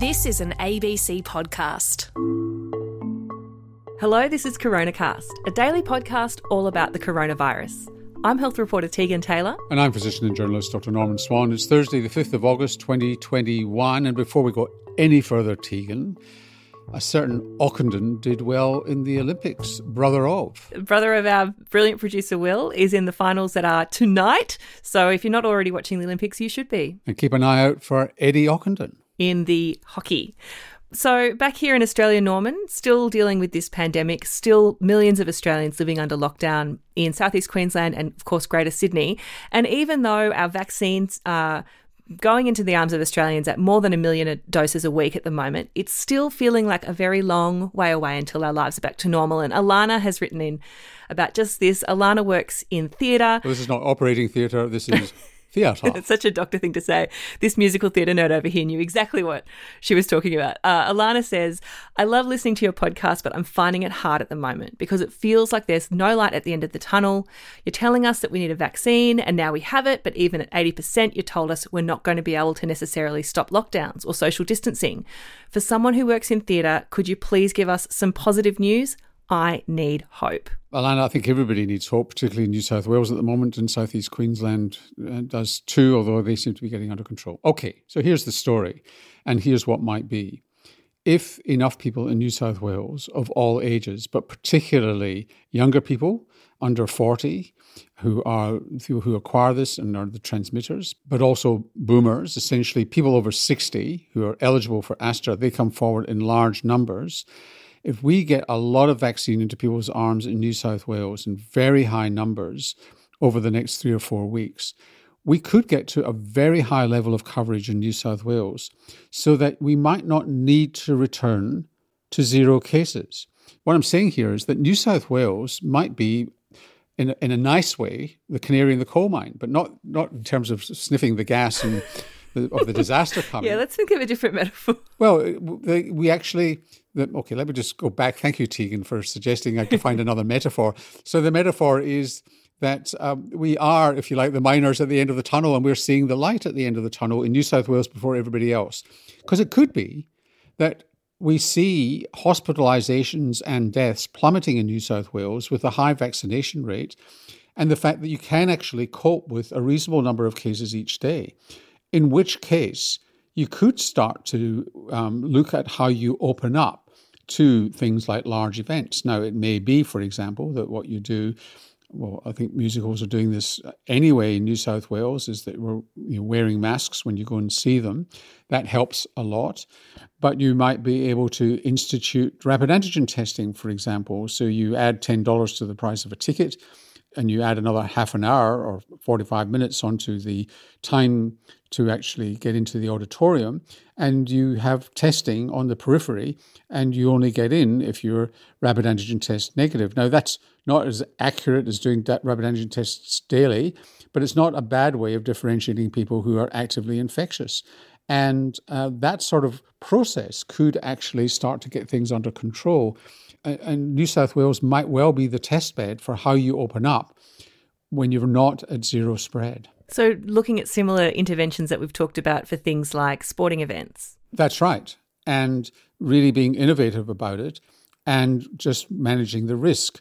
This is an ABC podcast. Hello, this is CoronaCast, a daily podcast all about the coronavirus. I'm health reporter Tegan Taylor. And I'm physician and journalist Dr. Norman Swan. It's Thursday, the 5th of August, 2021. And before we go any further, Tegan, a certain Ockenden did well in the Olympics, brother of. Brother of our brilliant producer Will is in the finals that are tonight. So if you're not already watching the Olympics, you should be. And keep an eye out for Eddie Ockenden. In the hockey. So, back here in Australia, Norman, still dealing with this pandemic, still millions of Australians living under lockdown in southeast Queensland and, of course, Greater Sydney. And even though our vaccines are going into the arms of Australians at more than a million doses a week at the moment, it's still feeling like a very long way away until our lives are back to normal. And Alana has written in about just this. Alana works in theatre. Well, this is not operating theatre, this is theatre. it's such a doctor thing to say. This musical theatre nerd over here knew exactly what she was talking about. Uh, Alana says, I love listening to your podcast, but I'm finding it hard at the moment because it feels like there's no light at the end of the tunnel. You're telling us that we need a vaccine and now we have it, but even at 80%, you told us we're not going to be able to necessarily stop lockdowns or social distancing. For someone who works in theatre, could you please give us some positive news? I need hope. Alana, I think everybody needs hope, particularly in New South Wales at the moment, and Southeast Queensland uh, does too, although they seem to be getting under control. Okay, so here's the story, and here's what might be. If enough people in New South Wales of all ages, but particularly younger people under 40 who are people who acquire this and are the transmitters, but also boomers, essentially people over 60 who are eligible for Astra, they come forward in large numbers if we get a lot of vaccine into people's arms in New South Wales in very high numbers over the next three or four weeks, we could get to a very high level of coverage in New South Wales so that we might not need to return to zero cases. What I'm saying here is that New South Wales might be, in a, in a nice way, the canary in the coal mine, but not, not in terms of sniffing the gas and of the disaster coming. yeah, let's think of a different metaphor. Well, we actually, okay, let me just go back. Thank you, Tegan, for suggesting I could find another metaphor. So the metaphor is that um, we are, if you like, the miners at the end of the tunnel, and we're seeing the light at the end of the tunnel in New South Wales before everybody else. Because it could be that we see hospitalizations and deaths plummeting in New South Wales with a high vaccination rate and the fact that you can actually cope with a reasonable number of cases each day in which case you could start to um, look at how you open up to things like large events. Now, it may be, for example, that what you do, well, I think musicals are doing this anyway in New South Wales, is that we're you wearing masks when you go and see them. That helps a lot. But you might be able to institute rapid antigen testing, for example. So you add $10 to the price of a ticket and you add another half an hour or 45 minutes onto the time to actually get into the auditorium, and you have testing on the periphery, and you only get in if you're rapid antigen test negative. Now, that's not as accurate as doing that rapid antigen tests daily, but it's not a bad way of differentiating people who are actively infectious. And uh, that sort of process could actually start to get things under control and New South Wales might well be the test bed for how you open up when you're not at zero spread. So, looking at similar interventions that we've talked about for things like sporting events. That's right. And really being innovative about it and just managing the risk.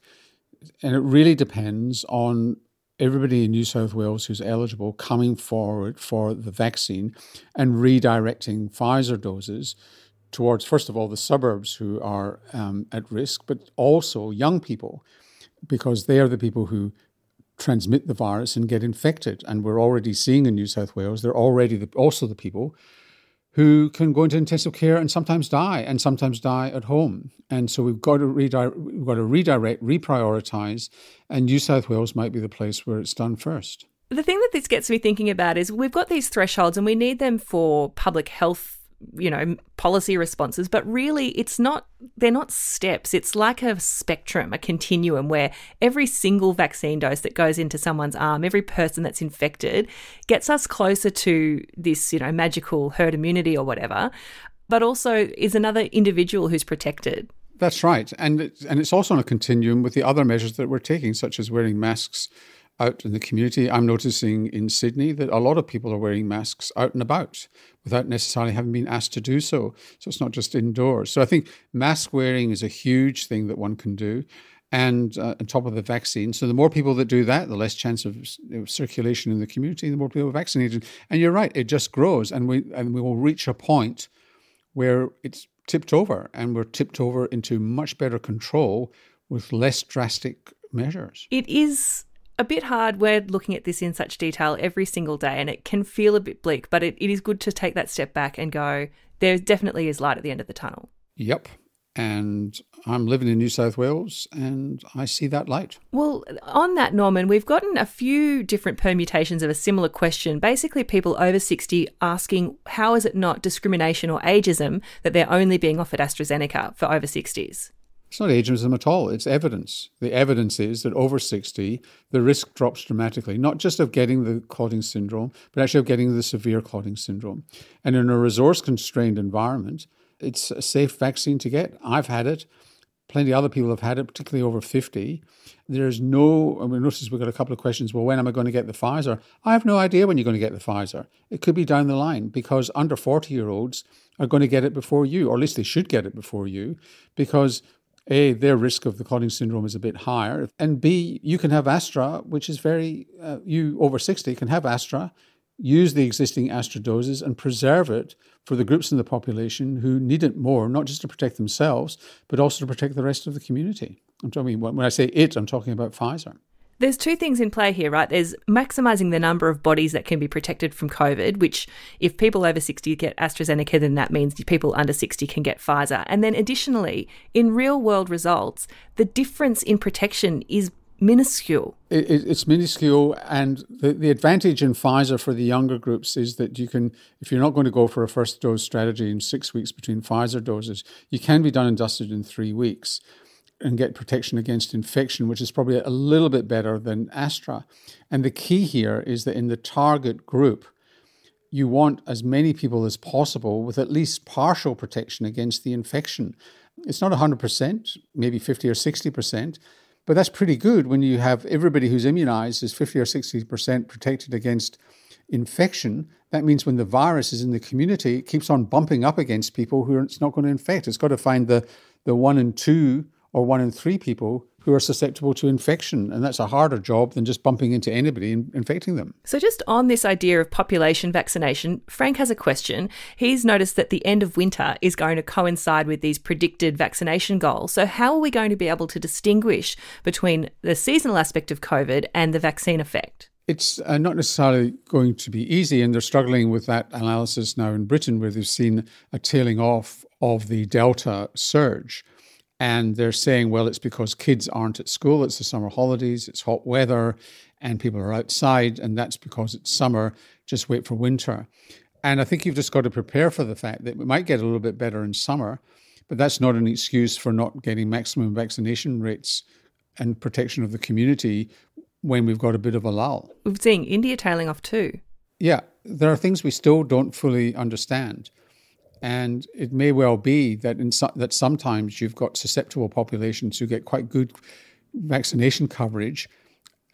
And it really depends on everybody in New South Wales who's eligible coming forward for the vaccine and redirecting Pfizer doses towards, first of all, the suburbs who are um, at risk, but also young people, because they are the people who transmit the virus and get infected. And we're already seeing in New South Wales, they're already the, also the people who can go into intensive care and sometimes die, and sometimes die at home. And so we've got to redirect, we've got to redirect, reprioritize, and New South Wales might be the place where it's done first. The thing that this gets me thinking about is we've got these thresholds and we need them for public health you know, policy responses, but really it's not, they're not steps. It's like a spectrum, a continuum where every single vaccine dose that goes into someone's arm, every person that's infected gets us closer to this, you know, magical herd immunity or whatever, but also is another individual who's protected. That's right. And, and it's also on a continuum with the other measures that we're taking, such as wearing masks out in the community. I'm noticing in Sydney that a lot of people are wearing masks out and about without necessarily having been asked to do so. So it's not just indoors. So I think mask wearing is a huge thing that one can do. And uh, on top of the vaccine. So the more people that do that, the less chance of you know, circulation in the community, the more people are vaccinated. And you're right, it just grows. And we, and we will reach a point where it's tipped over and we're tipped over into much better control with less drastic measures. It is a bit hard. We're looking at this in such detail every single day, and it can feel a bit bleak, but it, it is good to take that step back and go, there definitely is light at the end of the tunnel. Yep. And I'm living in New South Wales and I see that light. Well, on that, Norman, we've gotten a few different permutations of a similar question. Basically, people over 60 asking how is it not discrimination or ageism that they're only being offered AstraZeneca for over 60s? It's not ageism at all, it's evidence. The evidence is that over 60, the risk drops dramatically, not just of getting the clotting syndrome, but actually of getting the severe clotting syndrome. And in a resource constrained environment, it's a safe vaccine to get. I've had it. Plenty of other people have had it, particularly over 50. There's no, I mean, notice we've got a couple of questions. Well, when am I going to get the Pfizer? I have no idea when you're going to get the Pfizer. It could be down the line because under 40 year olds are going to get it before you, or at least they should get it before you, because a, their risk of the clotting syndrome is a bit higher. And B, you can have Astra, which is very, uh, you over 60 can have Astra, use the existing Astra doses and preserve it for the groups in the population who need it more, not just to protect themselves, but also to protect the rest of the community. I'm talking, when I say it, I'm talking about Pfizer. There's two things in play here, right? There's maximizing the number of bodies that can be protected from COVID, which if people over 60 get AstraZeneca, then that means people under 60 can get Pfizer. And then additionally, in real world results, the difference in protection is minuscule. It, it's minuscule, and the, the advantage in Pfizer for the younger groups is that you can, if you're not going to go for a first dose strategy in six weeks between Pfizer doses, you can be done and dusted in three weeks and get protection against infection, which is probably a little bit better than Astra. And the key here is that in the target group, you want as many people as possible with at least partial protection against the infection. It's not 100%, maybe 50 or 60%, but that's pretty good when you have everybody who's immunized is 50 or 60% protected against infection. That means when the virus is in the community, it keeps on bumping up against people who it's not going to infect. It's got to find the, the one and two or one in three people who are susceptible to infection. And that's a harder job than just bumping into anybody and infecting them. So, just on this idea of population vaccination, Frank has a question. He's noticed that the end of winter is going to coincide with these predicted vaccination goals. So, how are we going to be able to distinguish between the seasonal aspect of COVID and the vaccine effect? It's uh, not necessarily going to be easy, and they're struggling with that analysis now in Britain, where they've seen a tailing off of the Delta surge. And they're saying, well, it's because kids aren't at school, it's the summer holidays, it's hot weather, and people are outside, and that's because it's summer. Just wait for winter. And I think you've just got to prepare for the fact that we might get a little bit better in summer, but that's not an excuse for not getting maximum vaccination rates and protection of the community when we've got a bit of a lull. We're seeing India tailing off too. Yeah, there are things we still don't fully understand. And it may well be that in so, that sometimes you've got susceptible populations who get quite good vaccination coverage,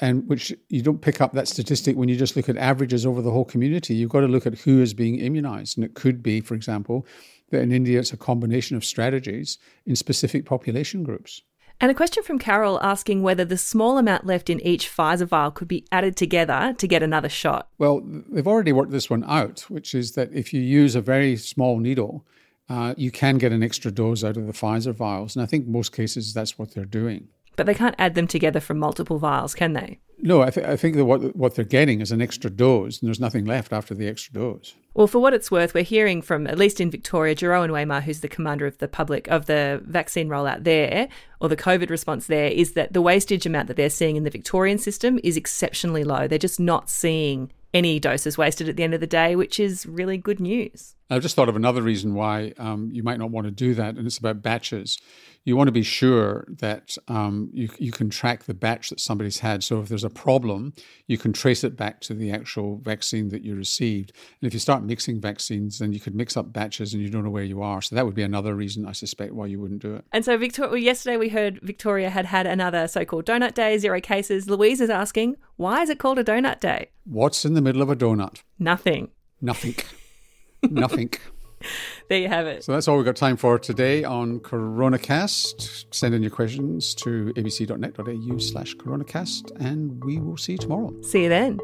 and which you don't pick up that statistic when you just look at averages over the whole community. You've got to look at who is being immunized, and it could be, for example, that in India it's a combination of strategies in specific population groups. And a question from Carol asking whether the small amount left in each Pfizer vial could be added together to get another shot. Well, they've already worked this one out, which is that if you use a very small needle, uh, you can get an extra dose out of the Pfizer vials. And I think most cases that's what they're doing. But they can't add them together from multiple vials, can they? No, I, th- I think that what, what they're getting is an extra dose, and there's nothing left after the extra dose. Well, for what it's worth, we're hearing from at least in Victoria, Jeroen Weimar, who's the commander of the public of the vaccine rollout there, or the COVID response there, is that the wastage amount that they're seeing in the Victorian system is exceptionally low. They're just not seeing any doses wasted at the end of the day, which is really good news. I've just thought of another reason why um, you might not want to do that, and it's about batches. You want to be sure that um, you, you can track the batch that somebody's had. So if there's a problem, you can trace it back to the actual vaccine that you received. And if you start mixing vaccines, then you could mix up batches and you don't know where you are. So that would be another reason, I suspect, why you wouldn't do it. And so, Victoria, well, yesterday we heard Victoria had had another so called donut day, zero cases. Louise is asking, why is it called a donut day? What's in the middle of a donut? Nothing. Nothing. Nothing. There you have it. So that's all we've got time for today on CoronaCast. Send in your questions to abc.net.au slash CoronaCast and we will see you tomorrow. See you then.